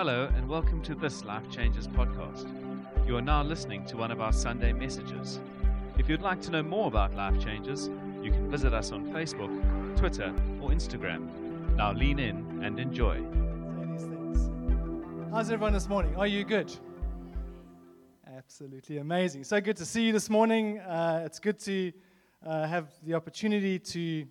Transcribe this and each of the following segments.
Hello, and welcome to this Life Changes podcast. You are now listening to one of our Sunday messages. If you'd like to know more about Life Changes, you can visit us on Facebook, Twitter, or Instagram. Now lean in and enjoy. How's everyone this morning? Are you good? Absolutely amazing. So good to see you this morning. Uh, it's good to uh, have the opportunity to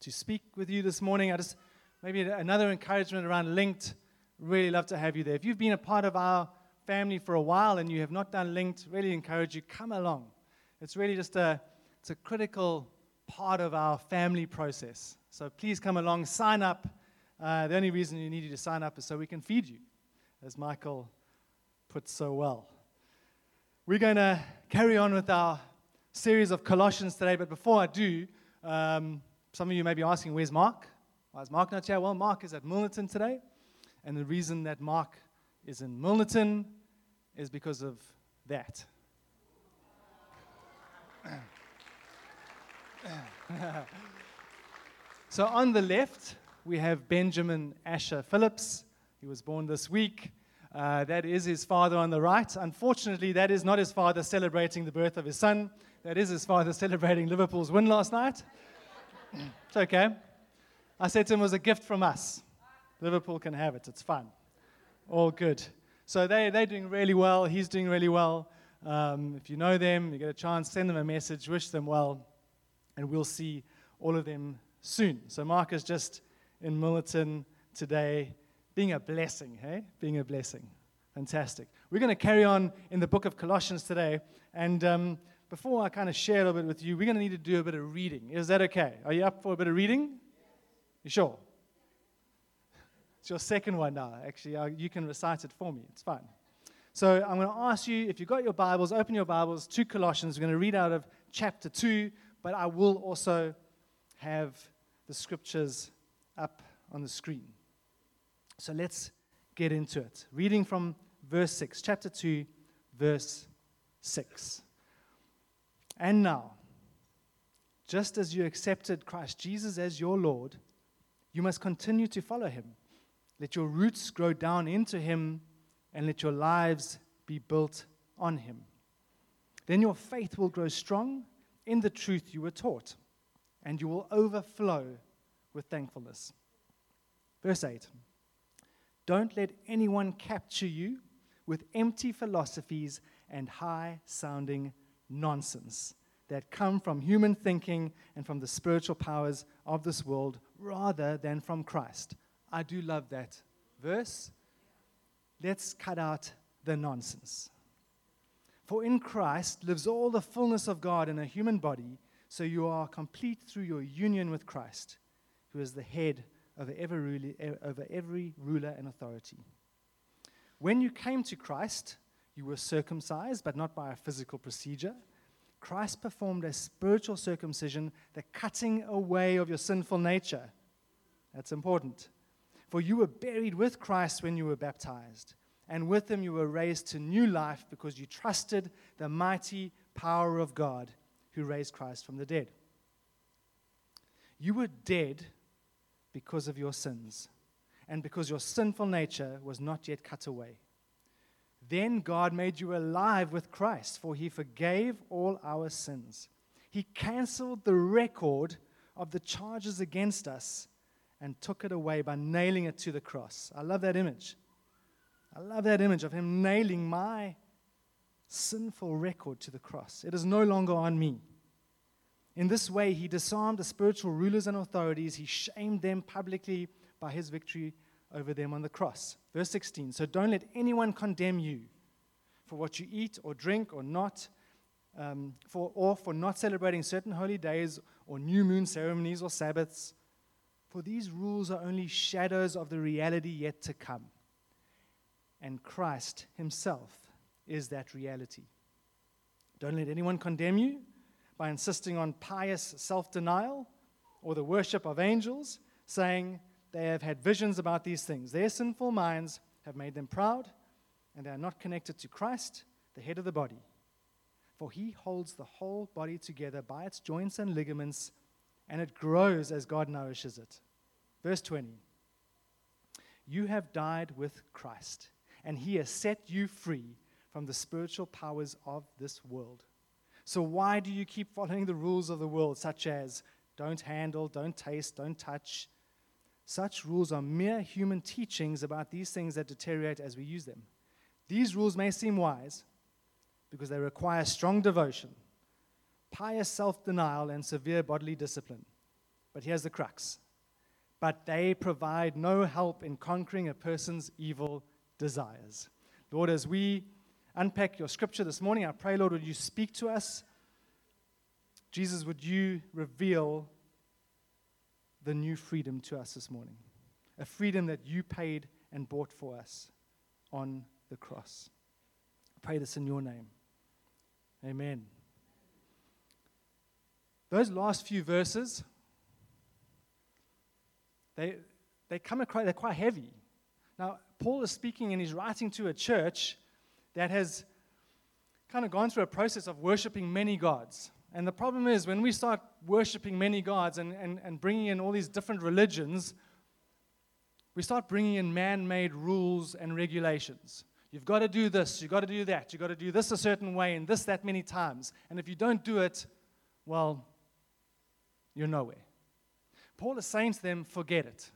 to speak with you this morning. I just maybe another encouragement around Linked. Really love to have you there. If you've been a part of our family for a while and you have not done Linked, really encourage you come along. It's really just a it's a critical part of our family process. So please come along, sign up. Uh, the only reason you need you to sign up is so we can feed you, as Michael put so well. We're going to carry on with our series of Colossians today, but before I do, um, some of you may be asking, where's Mark? Why is Mark not here? Well, Mark is at Milnerton today, and the reason that Mark is in Milnerton is because of that. so on the left, we have Benjamin Asher Phillips. He was born this week. Uh, that is his father on the right. Unfortunately, that is not his father celebrating the birth of his son. That is his father celebrating Liverpool's win last night. it's okay. I said to him, it was a gift from us. Liverpool can have it. It's fun. All good. So they, they're doing really well. He's doing really well. Um, if you know them, you get a chance, send them a message, wish them well, and we'll see all of them soon. So Mark is just in Milnerton today, being a blessing, hey? Being a blessing. Fantastic. We're going to carry on in the book of Colossians today, and um, before I kind of share a little bit with you, we're going to need to do a bit of reading. Is that okay? Are you up for a bit of reading? You sure? It's your second one now. Actually, uh, you can recite it for me. It's fine. So I'm going to ask you, if you've got your Bibles, open your Bibles to Colossians. We're going to read out of chapter 2, but I will also have the scriptures up on the screen. So let's get into it. Reading from verse 6, chapter 2, verse 6. And now, just as you accepted Christ Jesus as your Lord, you must continue to follow him. Let your roots grow down into him and let your lives be built on him. Then your faith will grow strong in the truth you were taught, and you will overflow with thankfulness. Verse 8 Don't let anyone capture you with empty philosophies and high sounding nonsense that come from human thinking and from the spiritual powers of this world rather than from Christ. I do love that verse. Let's cut out the nonsense. For in Christ lives all the fullness of God in a human body, so you are complete through your union with Christ, who is the head over every, ruler and authority. When you came to Christ, you were circumcised, but not by a physical procedure. Christ performed a spiritual circumcision, the cutting away of your sinful nature. That's important. For you were buried with Christ when you were baptized, and with him you were raised to new life because you trusted the mighty power of God who raised Christ from the dead. You were dead because of your sins, and because your sinful nature was not yet cut away. Then God made you alive with Christ, for he forgave all our sins. He canceled the record of the charges against us and took it away by nailing it to the cross. I love that image. I love that image of him nailing my sinful record to the cross. It is no longer on me. In this way, he disarmed the spiritual rulers and authorities. He shamed them publicly by his victory over them on the cross. Verse 16 So don't let anyone condemn you for what you eat or drink or not, um, for, or for not celebrating certain holy days or new moon ceremonies or Sabbaths. For these rules are only shadows of the reality yet to come. And Christ Himself is that reality. Don't let anyone condemn you by insisting on pious self denial or the worship of angels, saying, they have had visions about these things. Their sinful minds have made them proud, and they are not connected to Christ, the head of the body. For he holds the whole body together by its joints and ligaments, and it grows as God nourishes it. Verse 20 You have died with Christ, and he has set you free from the spiritual powers of this world. So, why do you keep following the rules of the world, such as don't handle, don't taste, don't touch? Such rules are mere human teachings about these things that deteriorate as we use them. These rules may seem wise because they require strong devotion, pious self denial, and severe bodily discipline. But here's the crux but they provide no help in conquering a person's evil desires. Lord, as we unpack your scripture this morning, I pray, Lord, would you speak to us? Jesus, would you reveal the new freedom to us this morning? A freedom that you paid and bought for us on the cross. I pray this in your name. Amen. Those last few verses they, they come across, they're quite heavy. Now, Paul is speaking and he's writing to a church that has kind of gone through a process of worshiping many gods. And the problem is, when we start worshiping many gods and, and, and bringing in all these different religions, we start bringing in man made rules and regulations. You've got to do this, you've got to do that, you've got to do this a certain way and this that many times. And if you don't do it, well, you're nowhere. Paul is saying to them, forget it.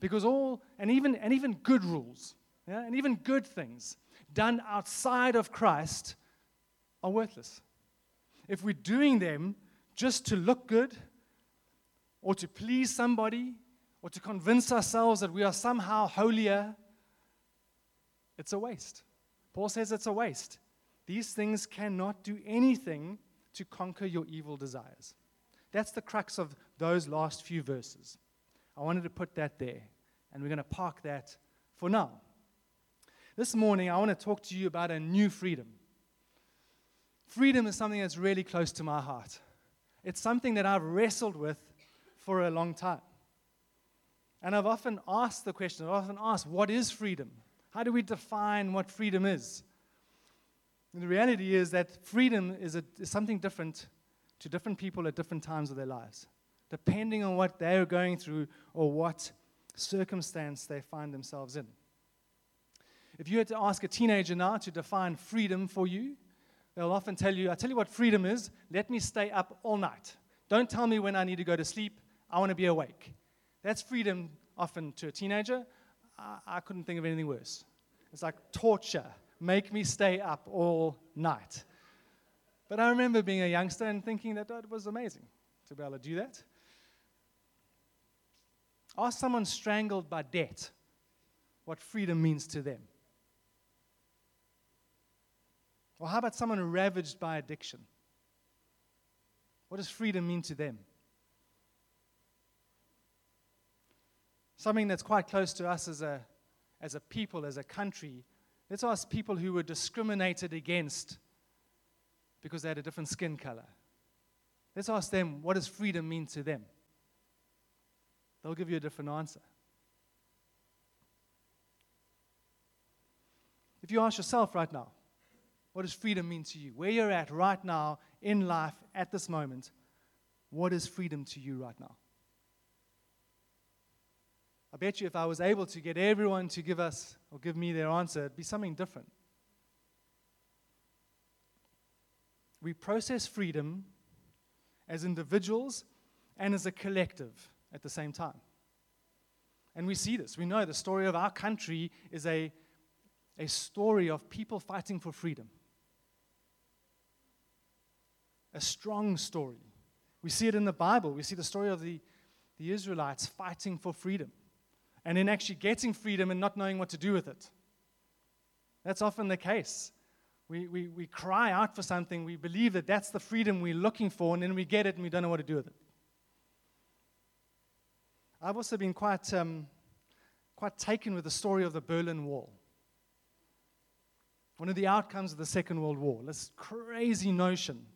Because all, and even, and even good rules, yeah, and even good things done outside of Christ are worthless. If we're doing them just to look good, or to please somebody, or to convince ourselves that we are somehow holier, it's a waste. Paul says it's a waste. These things cannot do anything to conquer your evil desires. That's the crux of those last few verses. I wanted to put that there, and we're going to park that for now. This morning, I want to talk to you about a new freedom. Freedom is something that's really close to my heart. It's something that I've wrestled with for a long time. And I've often asked the question, I've often asked, what is freedom? How do we define what freedom is? And the reality is that freedom is, a, is something different to different people at different times of their lives, depending on what they're going through or what circumstance they find themselves in. If you had to ask a teenager now to define freedom for you, they'll often tell you, I tell you what freedom is, let me stay up all night. Don't tell me when I need to go to sleep, I want to be awake. That's freedom often to a teenager. I, I couldn't think of anything worse. It's like torture. Make me stay up all night. But I remember being a youngster and thinking that oh, that was amazing to be able to do that. Ask someone strangled by debt what freedom means to them. Or how about someone ravaged by addiction? What does freedom mean to them? Something that's quite close to us as a, as a people, as a country. Let's ask people who were discriminated against because they had a different skin color. Let's ask them, what does freedom mean to them? They'll give you a different answer. If you ask yourself right now, what does freedom mean to you? Where you're at right now in life at this moment, what is freedom to you right now? I bet you if I was able to get everyone to give us or give me their answer, it'd be something different. We process freedom as individuals and as a collective at the same time. And we see this. We know the story of our country is a, a story of people fighting for freedom. A strong story. We see it in the Bible. We see the story of the, the Israelites fighting for freedom and then actually getting freedom and not knowing what to do with it. That's often the case. We, we, we cry out for something, we believe that that's the freedom we're looking for, and then we get it and we don't know what to do with it. I've also been quite, um, quite taken with the story of the Berlin Wall. One of the outcomes of the Second World War, this crazy notion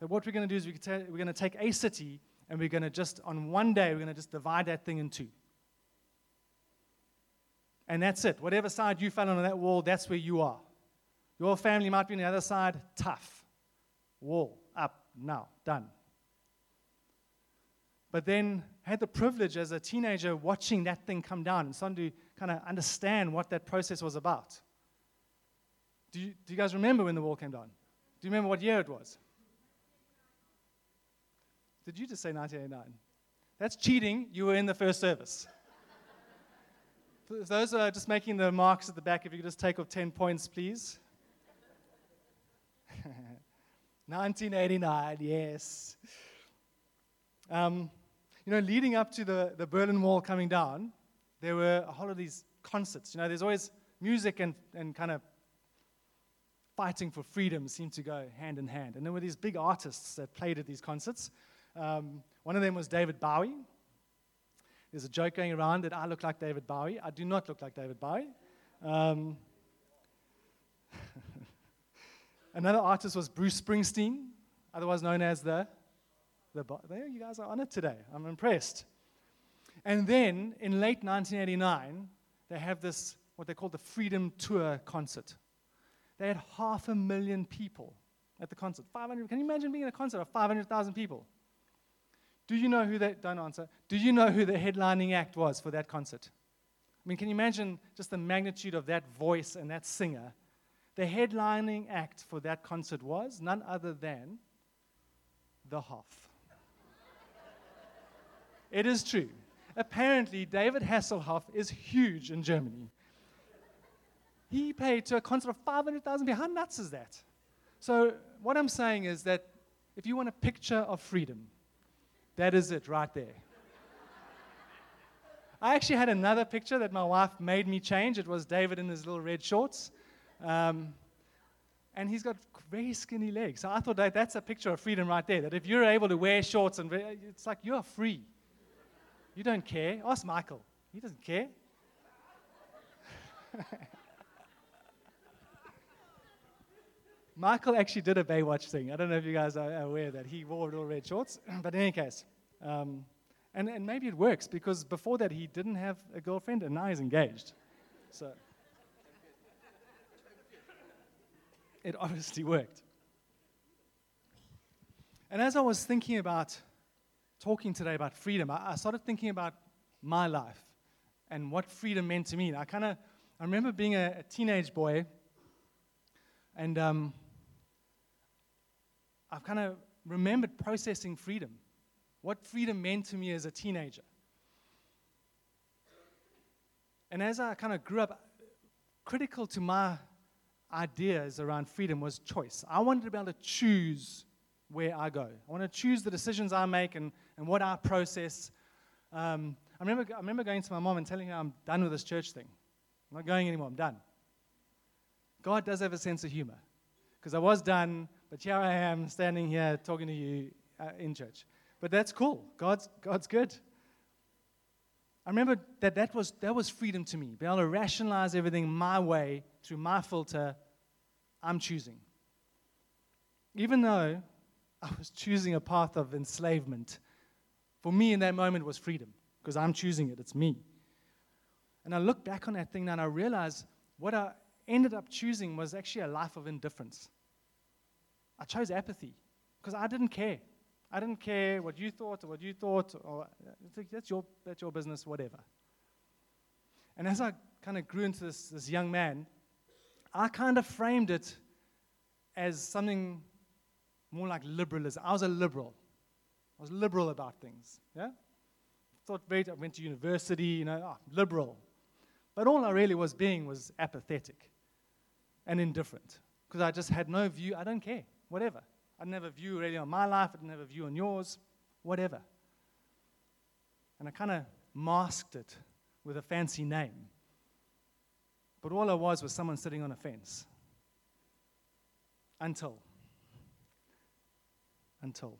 that what we're going to do is we're going to take a city and we're going to just, on one day, we're going to just divide that thing in two. And that's it. Whatever side you fell on that wall, that's where you are. Your family might be on the other side, tough. Wall, up, now, done. but then had the privilege as a teenager watching that thing come down and starting to kind of understand what that process was about. Do you, do you guys remember when the wall came down? Do you remember what year it was? Did you just say 1989? That's cheating. You were in the first service. Those are just making the marks at the back, if you could just take off 10 points, please. 1989, yes. Um, you know, leading up to the, the Berlin Wall coming down, there were a whole of these concerts. You know, there's always music and, and kind of fighting for freedom seem to go hand in hand. And there were these big artists that played at these concerts. Um, one of them was David Bowie. There's a joke going around that I look like David Bowie. I do not look like David Bowie. Um, another artist was Bruce Springsteen, otherwise known as the, the. There, you guys are on it today. I'm impressed. And then in late 1989, they have this, what they call the Freedom Tour concert. They had half a million people at the concert. 500, can you imagine being in a concert of 500,000 people? Do you know who that, don't answer, do you know who the headlining act was for that concert? I mean, can you imagine just the magnitude of that voice and that singer? The headlining act for that concert was none other than The Hoff. it is true. Apparently, David Hasselhoff is huge in Germany. He paid to a concert of 500,000 people. How nuts is that? So, what I'm saying is that if you want a picture of freedom, that is it right there. I actually had another picture that my wife made me change. It was David in his little red shorts. Um, and he's got very skinny legs. So I thought that that's a picture of freedom right there. That if you're able to wear shorts, and it's like you're free. You don't care. Ask Michael. He doesn't care. Michael actually did a Baywatch thing. I don't know if you guys are aware that he wore little red shorts, but in any case, um, and, and maybe it works because before that he didn't have a girlfriend and now he's engaged. So it obviously worked. And as I was thinking about talking today about freedom, I, I started thinking about my life and what freedom meant to me. And I kind of, I remember being a, a teenage boy, and um, I've kind of remembered processing freedom, what freedom meant to me as a teenager. And as I kind of grew up, critical to my ideas around freedom was choice. I wanted to be able to choose where I go. I want to choose the decisions I make and, and what I process. Um, I, remember, I remember going to my mom and telling her I'm done with this church thing. I'm not going anymore, I'm done. God does have a sense of humor. Because I was done, but here I am standing here talking to you uh, in church. But that's cool. God's, God's good. I remember that that was, that was freedom to me, being able to rationalize everything my way through my filter. I'm choosing. Even though I was choosing a path of enslavement, for me in that moment was freedom because I'm choosing it. It's me. And I look back on that thing and I realize what I ended up choosing was actually a life of indifference. I chose apathy because I didn't care. I didn't care what you thought or what you thought, or that's your, that's your business, whatever. And as I kind of grew into this, this young man, I kind of framed it as something more like liberalism. I was a liberal. I was liberal about things. Yeah? Thought very, I went to university, you know, oh, liberal. But all I really was being was apathetic and indifferent because I just had no view. I don't care whatever. I didn't have a view really on my life, I didn't have a view on yours, whatever. And I kind of masked it with a fancy name. But all I was was someone sitting on a fence. Until. Until.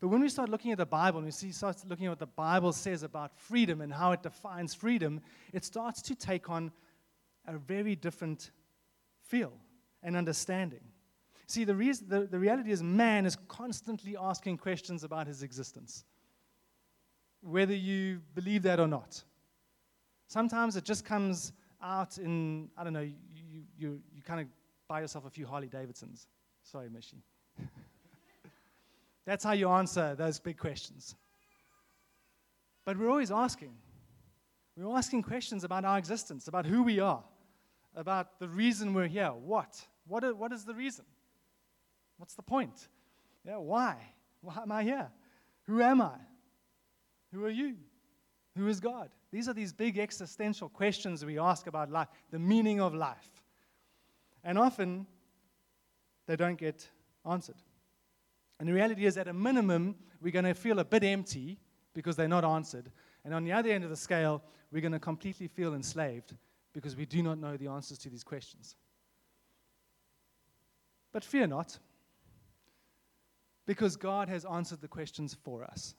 But when we start looking at the Bible and we see, start looking at what the Bible says about freedom and how it defines freedom, it starts to take on a very different feel and understanding. See, the, reason, the, the reality is, man is constantly asking questions about his existence, whether you believe that or not. Sometimes it just comes out in, I don't know, you, you, you kind of buy yourself a few Harley Davidsons. Sorry, Mishi. That's how you answer those big questions. But we're always asking. We're asking questions about our existence, about who we are, about the reason we're here. What? What, are, what is the reason? What's the point? Yeah, why? Why am I here? Who am I? Who are you? Who is God? These are these big existential questions we ask about life, the meaning of life. And often they don't get answered. And the reality is, at a minimum, we're going to feel a bit empty because they're not answered. And on the other end of the scale, we're going to completely feel enslaved because we do not know the answers to these questions. But fear not, because God has answered the questions for us.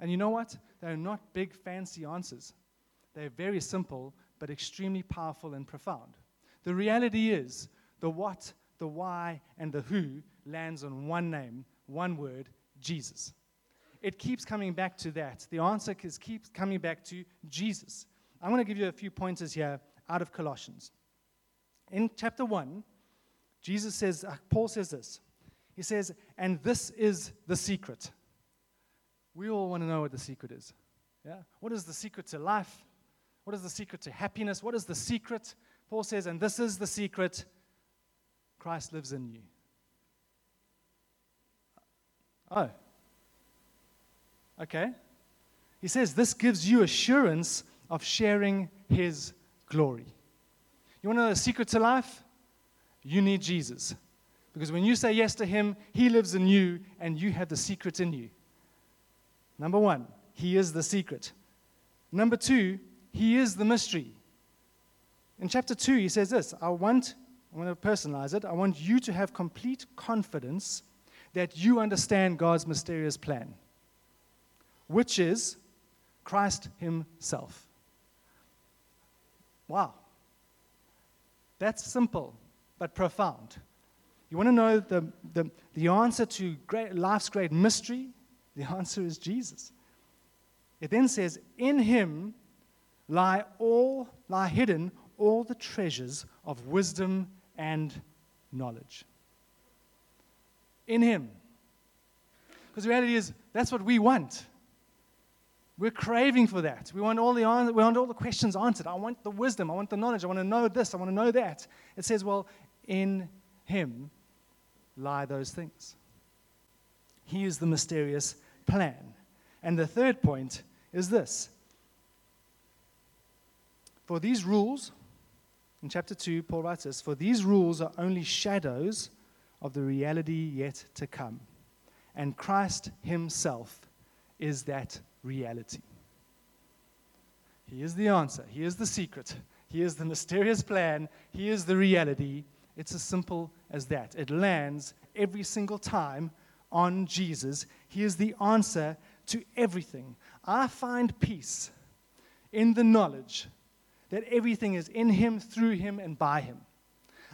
And you know what? They're not big, fancy answers. They're very simple, but extremely powerful and profound. The reality is the what, the why, and the who lands on one name, one word Jesus. It keeps coming back to that. The answer is, keeps coming back to Jesus. I'm going to give you a few pointers here out of Colossians. In chapter 1, Jesus says, uh, Paul says this. He says, and this is the secret. We all want to know what the secret is. Yeah? What is the secret to life? What is the secret to happiness? What is the secret? Paul says, and this is the secret Christ lives in you. Oh. Okay. He says this gives you assurance of sharing his glory. You want to know the secret to life? You need Jesus. Because when you say yes to him, he lives in you and you have the secret in you. Number one, he is the secret. Number two, he is the mystery. In chapter 2, he says this I want, I want to personalize it, I want you to have complete confidence that you understand God's mysterious plan, which is Christ Himself. Wow. That's simple, but profound. You want to know the, the, the answer to great, life's great mystery? The answer is Jesus. It then says, In Him lie all, lie hidden all the treasures of wisdom and knowledge. In Him. Because the reality is, that's what we want. We're craving for that. We want all the we want all the questions answered. I want the wisdom. I want the knowledge. I want to know this. I want to know that. It says, well, in Him lie those things. He is the mysterious plan. And the third point is this. For these rules in chapter 2, Paul writes this For these rules are only shadows of the reality yet to come. And Christ Himself is that reality. He is the answer, He is the secret, He is the mysterious plan, He is the reality. It's as simple as that. It lands every single time on Jesus. He is the answer to everything. I find peace in the knowledge that everything is in him, through him, and by him.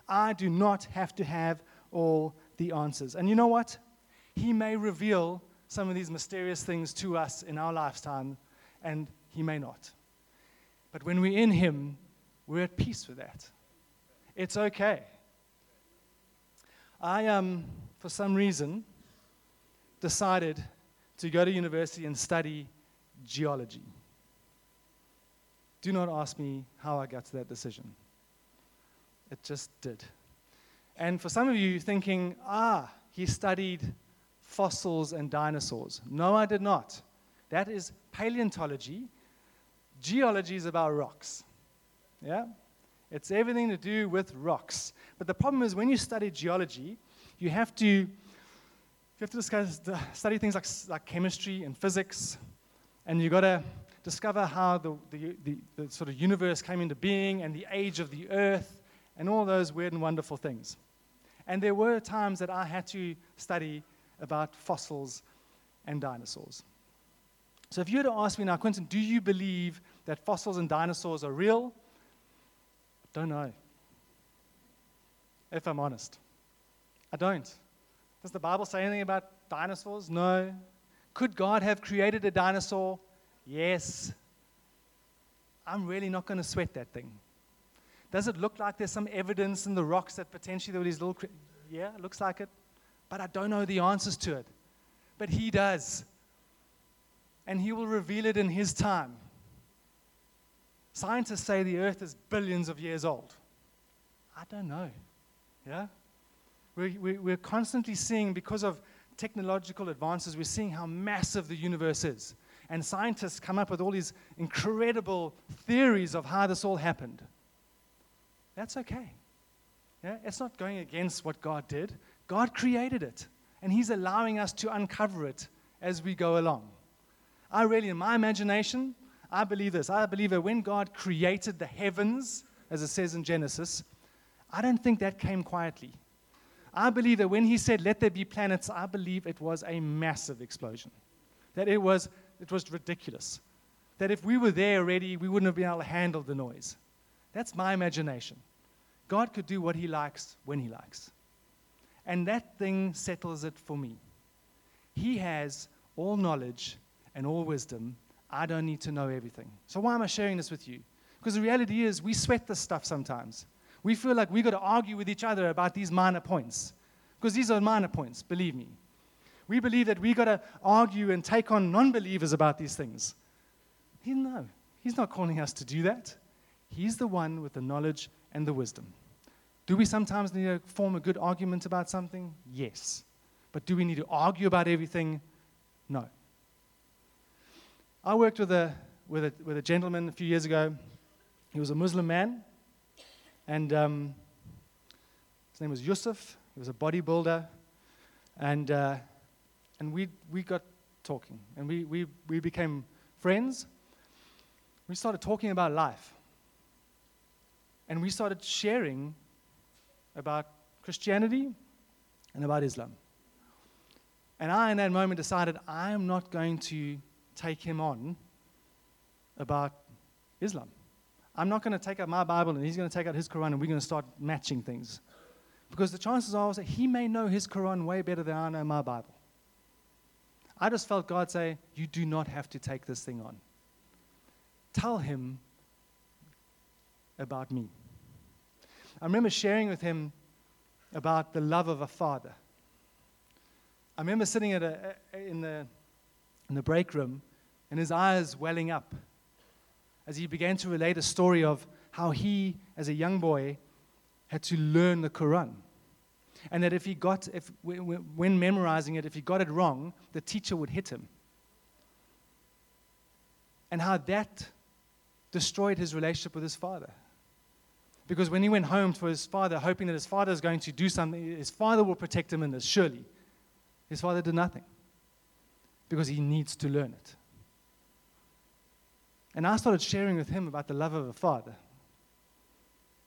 I do not have to have all the answers. And you know what? He may reveal some of these mysterious things to us in our lifetime, and he may not. But when we're in him, we're at peace with that. It's okay. I, um, for some reason, decided to go to university and study geology. Do not ask me how I got to that decision. It just did. And for some of you thinking, ah, he studied fossils and dinosaurs. No, I did not. That is paleontology. Geology is about rocks. Yeah? It's everything to do with rocks. But the problem is when you study geology, you have to, you have to discuss, study things like, like chemistry and physics, and you've got to discover how the, the, the, the, sort of universe came into being and the age of the earth and all those weird and wonderful things. And there were times that I had to study about fossils and dinosaurs. So if you were to ask me now, Quentin, do you believe that fossils and dinosaurs are real? I don't know. If I'm honest, I don't. Does the Bible say anything about dinosaurs? No. Could God have created a dinosaur? Yes. I'm really not going to sweat that thing. Does it look like there's some evidence in the rocks that potentially there were these little. Cre- yeah, looks like it. But I don't know the answers to it. but He does. And He will reveal it in His time. Scientists say the earth is billions of years old. I don't know. Yeah? We're, we're constantly seeing, because of technological advances, we're seeing how massive the universe is. And scientists come up with all these incredible theories of how this all happened. That's okay. Yeah? It's not going against what God did. God created it, and He's allowing us to uncover it as we go along. I really, in my imagination, I believe this. I believe that when God created the heavens, as it says in Genesis, I don't think that came quietly. I believe that when He said, Let there be planets, I believe it was a massive explosion. That it was, it was ridiculous. That if we were there already, we wouldn't have been able to handle the noise. That's my imagination. God could do what He likes when He likes. And that thing settles it for me. He has all knowledge and all wisdom. I don't need to know everything. So, why am I sharing this with you? Because the reality is, we sweat this stuff sometimes. We feel like we've got to argue with each other about these minor points. Because these are minor points, believe me. We believe that we've got to argue and take on non believers about these things. He, no, he's not calling us to do that. He's the one with the knowledge and the wisdom. Do we sometimes need to form a good argument about something? Yes. But do we need to argue about everything? No. I worked with a, with a, with a gentleman a few years ago. He was a Muslim man, and um, his name was Yusuf. He was a bodybuilder, and, uh, and we, we got talking, and we, we, we became friends. We started talking about life, and we started sharing about Christianity and about Islam. And I, in that moment, decided I am not going to take him on about Islam. I'm not going to take out my Bible and he's going to take out his Quran and we're going to start matching things. Because the chances are that he may know his Quran way better than I know my Bible. I just felt God say, You do not have to take this thing on. Tell him about me. I remember sharing with him about the love of a father. I remember sitting a, in, the, in the break room and his eyes welling up as he began to relate a story of how he, as a young boy, had to learn the Quran. And that if he got, if, when memorizing it, if he got it wrong, the teacher would hit him. And how that destroyed his relationship with his father. Because when he went home to his father, hoping that his father is going to do something, his father will protect him in this, surely. His father did nothing because he needs to learn it. And I started sharing with him about the love of a father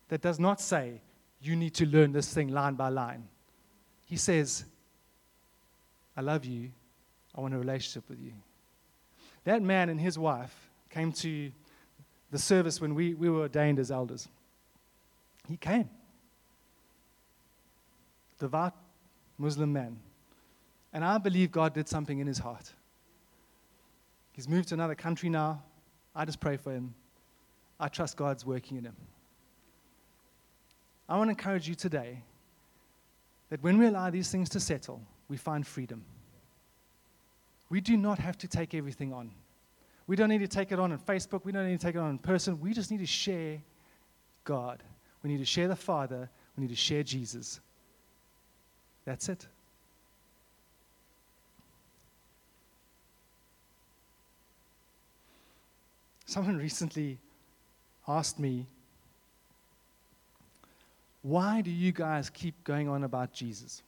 that does not say, you need to learn this thing line by line. He says, I love you. I want a relationship with you. That man and his wife came to the service when we, we were ordained as elders. He came. Devout Muslim man. And I believe God did something in his heart. He's moved to another country now. I just pray for him. I trust God's working in him. I want to encourage you today that when we allow these things to settle, we find freedom. We do not have to take everything on. We don't need to take it on on Facebook. We don't need to take it on in person. We just need to share God. We need to share the Father. We need to share Jesus. That's it. Someone recently asked me, Why do you guys keep going on about Jesus?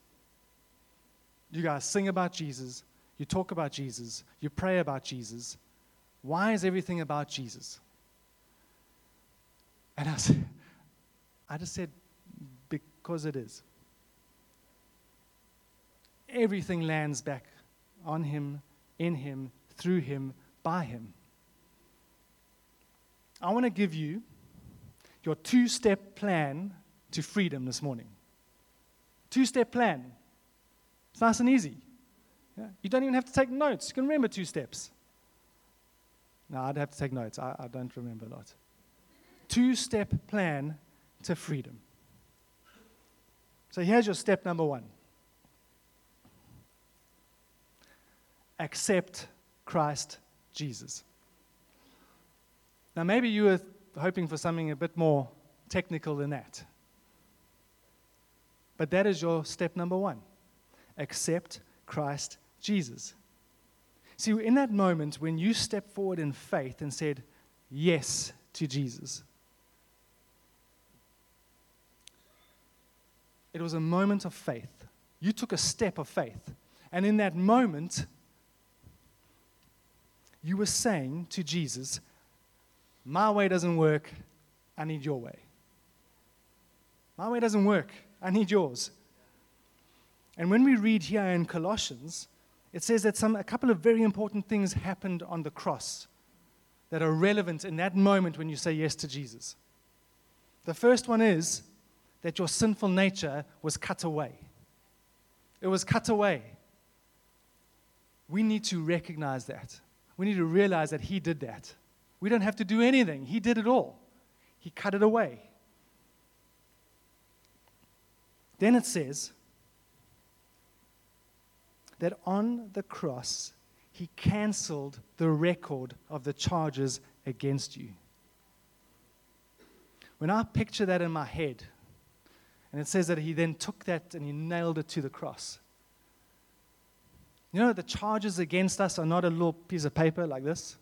You guys sing about Jesus, you talk about Jesus, you pray about Jesus. Why is everything about Jesus? And I said, I just said, because it is. Everything lands back on Him, in Him, through Him, by Him. I want to give you your two step plan to freedom this morning. Two step plan. It's nice and easy. Yeah? You don't even have to take notes, you can remember two steps. No, I'd have to take notes. I, I don't remember a lot. Two step plan to freedom. So here's your step number one accept Christ Jesus. Now, maybe you were hoping for something a bit more technical than that. But that is your step number one accept Christ Jesus. See, in that moment when you stepped forward in faith and said yes to Jesus, it was a moment of faith. You took a step of faith. And in that moment, you were saying to Jesus, My way doesn't work, I need your way. My way doesn't work, I need yours. And when we read here in Colossians, it says that some, a couple of very important things happened on the cross that are relevant in that moment when you say yes to Jesus. The first one is that your sinful nature was cut away. It was cut away. We need to recognize that. We need to realize that He did that. We don't have to do anything, He did it all. He cut it away. Then it says that on the cross, he canceled the record of the charges against you. When I picture that in my head, and it says that he then took that and he nailed it to the cross. You know, the charges against us are not a little piece of paper like this.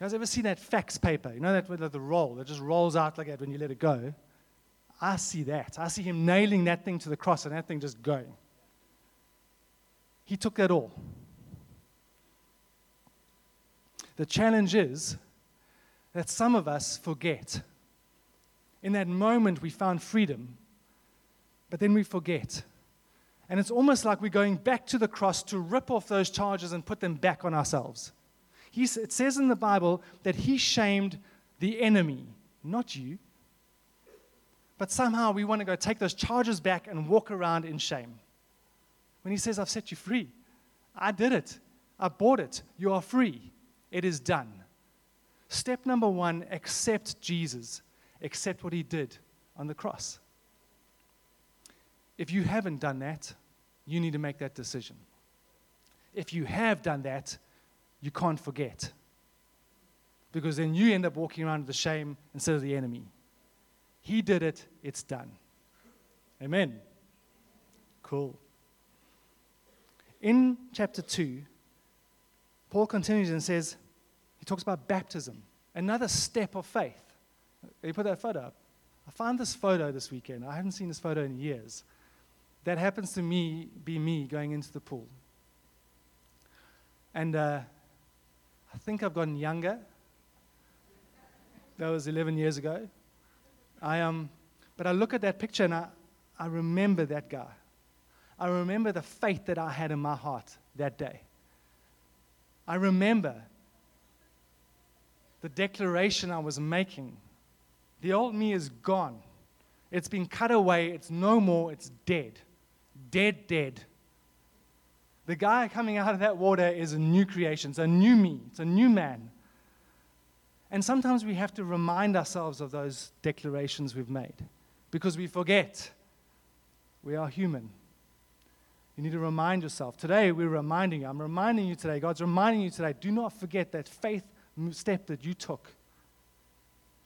You guys ever seen that fax paper? You know that with the roll that just rolls out like that when you let it go? I see that. I see him nailing that thing to the cross and that thing just going. He took that all. The challenge is that some of us forget. In that moment, we found freedom, but then we forget. And it's almost like we're going back to the cross to rip off those charges and put them back on ourselves. It says in the Bible that he shamed the enemy, not you. But somehow we want to go take those charges back and walk around in shame. When he says, I've set you free, I did it. I bought it. You are free. It is done. Step number one accept Jesus, accept what he did on the cross. If you haven't done that, you need to make that decision. If you have done that, you can't forget. Because then you end up walking around with the shame instead of the enemy. He did it, it's done. Amen. Cool. In chapter 2, Paul continues and says, he talks about baptism, another step of faith. You put that photo up. I found this photo this weekend. I haven't seen this photo in years. That happens to me, be me going into the pool. And uh, I think I've gotten younger. That was 11 years ago. I, um, but I look at that picture and I, I remember that guy. I remember the faith that I had in my heart that day. I remember the declaration I was making. The old me is gone. It's been cut away. It's no more. It's dead. Dead, dead. The guy coming out of that water is a new creation. It's a new me. It's a new man. And sometimes we have to remind ourselves of those declarations we've made because we forget. We are human. You need to remind yourself. Today, we're reminding you. I'm reminding you today. God's reminding you today. Do not forget that faith step that you took.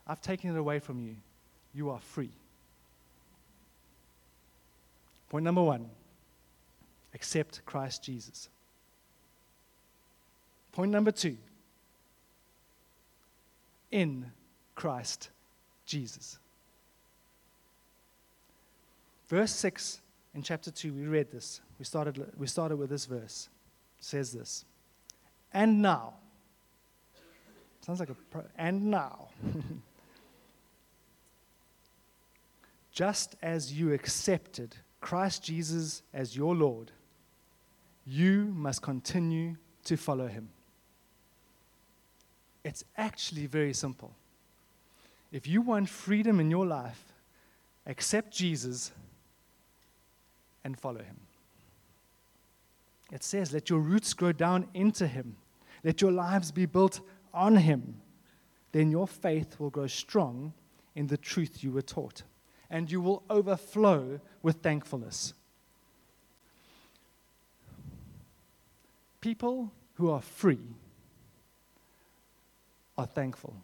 I've taken it away from you. You are free. Point number one accept Christ Jesus. Point number two in Christ Jesus. Verse 6 in chapter 2, we read this. We started, we started with this verse. It says this. And now. Sounds like a. Pro, and now. Just as you accepted Christ Jesus as your Lord, you must continue to follow him. It's actually very simple. If you want freedom in your life, accept Jesus and follow him. It says, let your roots grow down into him, let your lives be built on him. Then your faith will grow strong in the truth you were taught, and you will overflow with thankfulness. People who are free are thankful.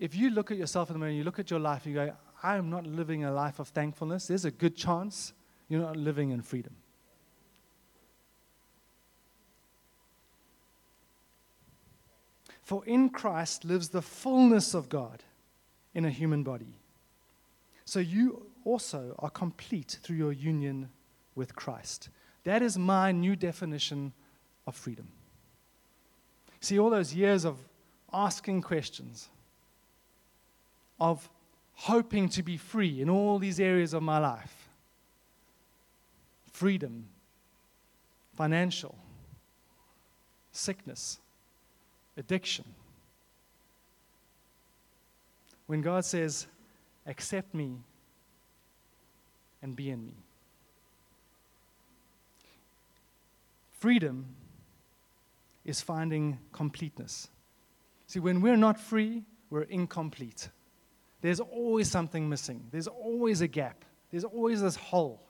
If you look at yourself in the mirror, you look at your life, you go, I am not living a life of thankfulness, there's a good chance you're not living in freedom. For in Christ lives the fullness of God in a human body. So you also are complete through your union with Christ. That is my new definition of freedom. See, all those years of asking questions, of hoping to be free in all these areas of my life freedom, financial, sickness, addiction. When God says, accept me and be in me. Freedom is finding completeness. See, when we're not free, we're incomplete. There's always something missing, there's always a gap, there's always this hole.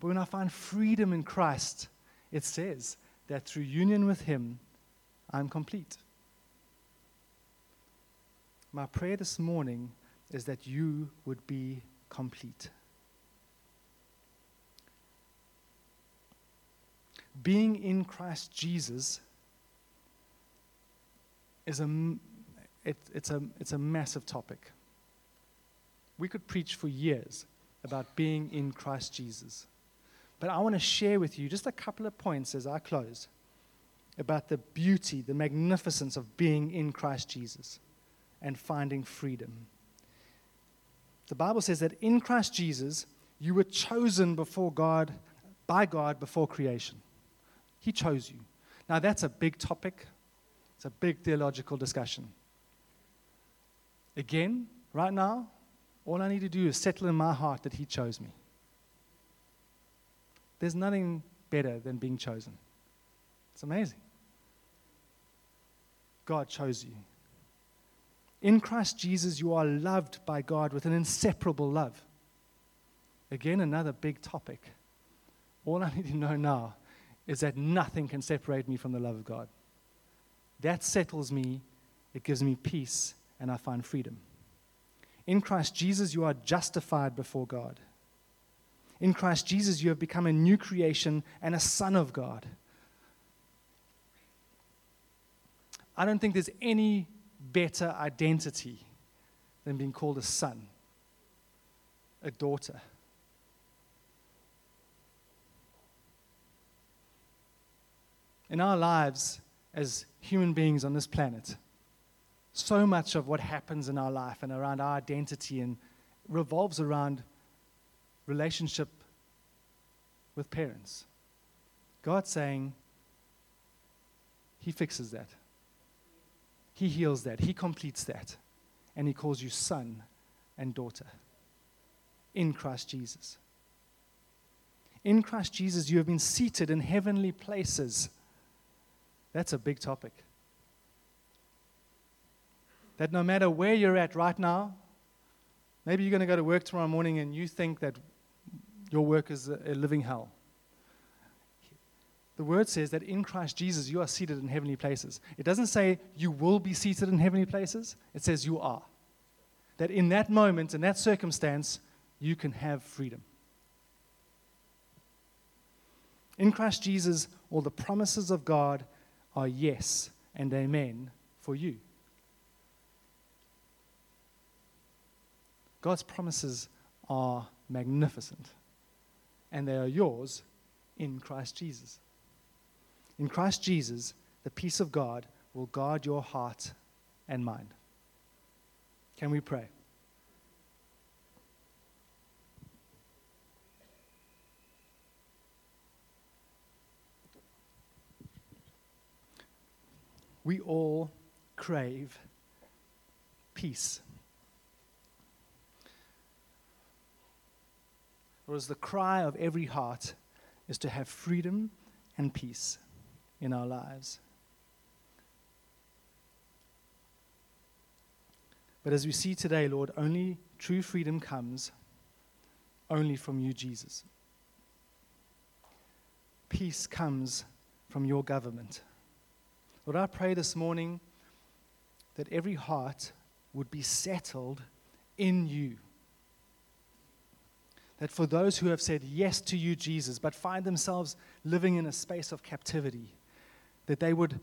But when I find freedom in Christ, it says that through union with Him, I'm complete. My prayer this morning is that you would be complete. Being in Christ Jesus is a, it, it's, a, it's a massive topic. We could preach for years about being in Christ Jesus. But I want to share with you just a couple of points as I close about the beauty, the magnificence of being in Christ Jesus and finding freedom. The Bible says that in Christ Jesus, you were chosen before God, by God before creation. He chose you. Now, that's a big topic, it's a big theological discussion. Again, right now, all I need to do is settle in my heart that He chose me. There's nothing better than being chosen. It's amazing. God chose you. In Christ Jesus, you are loved by God with an inseparable love. Again, another big topic. All I need to know now is that nothing can separate me from the love of God. That settles me, it gives me peace, and I find freedom. In Christ Jesus, you are justified before God. In Christ Jesus, you have become a new creation and a son of God. I don't think there's any better identity than being called a son, a daughter. In our lives as human beings on this planet, so much of what happens in our life and around our identity and revolves around relationship with parents. God's saying He fixes that. He heals that, He completes that, and He calls you son and daughter in Christ Jesus. In Christ Jesus, you have been seated in heavenly places. That's a big topic. That no matter where you're at right now, maybe you're going to go to work tomorrow morning and you think that your work is a, living hell. The word says that in Christ Jesus you are seated in heavenly places. It doesn't say you will be seated in heavenly places, it says you are. That in that moment, in that circumstance, you can have freedom. In Christ Jesus, all the promises of God are yes and amen for you. God's promises are magnificent, and they are yours in Christ Jesus. In Christ Jesus, the peace of God will guard your heart and mind. Can we pray? We all crave peace. Whereas the cry of every heart is to have freedom and peace in our lives. But as we see today, Lord, only true freedom comes only from you, Jesus. Peace comes from your government. Lord, I pray this morning that every heart would be settled in you. That for those who have said yes to you, Jesus, but find themselves living in a space of captivity, that they would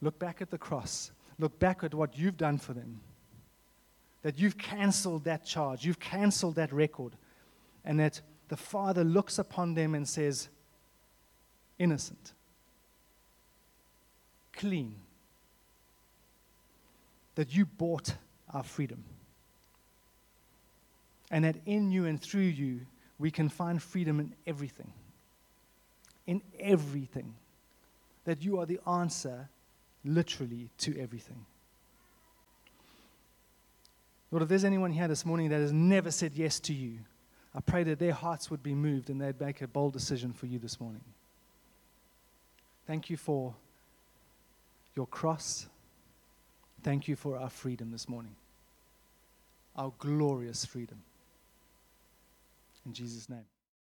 look back at the cross, look back at what you've done for them, that you've canceled that charge, you've canceled that record, and that the Father looks upon them and says, innocent, clean, that you bought our freedom. And that in you and through you, we can find freedom in everything. In everything. That you are the answer, literally, to everything. Lord, if there's anyone here this morning that has never said yes to you, I pray that their hearts would be moved and they'd make a bold decision for you this morning. Thank you for your cross. Thank you for our freedom this morning, our glorious freedom. In Jesus' name.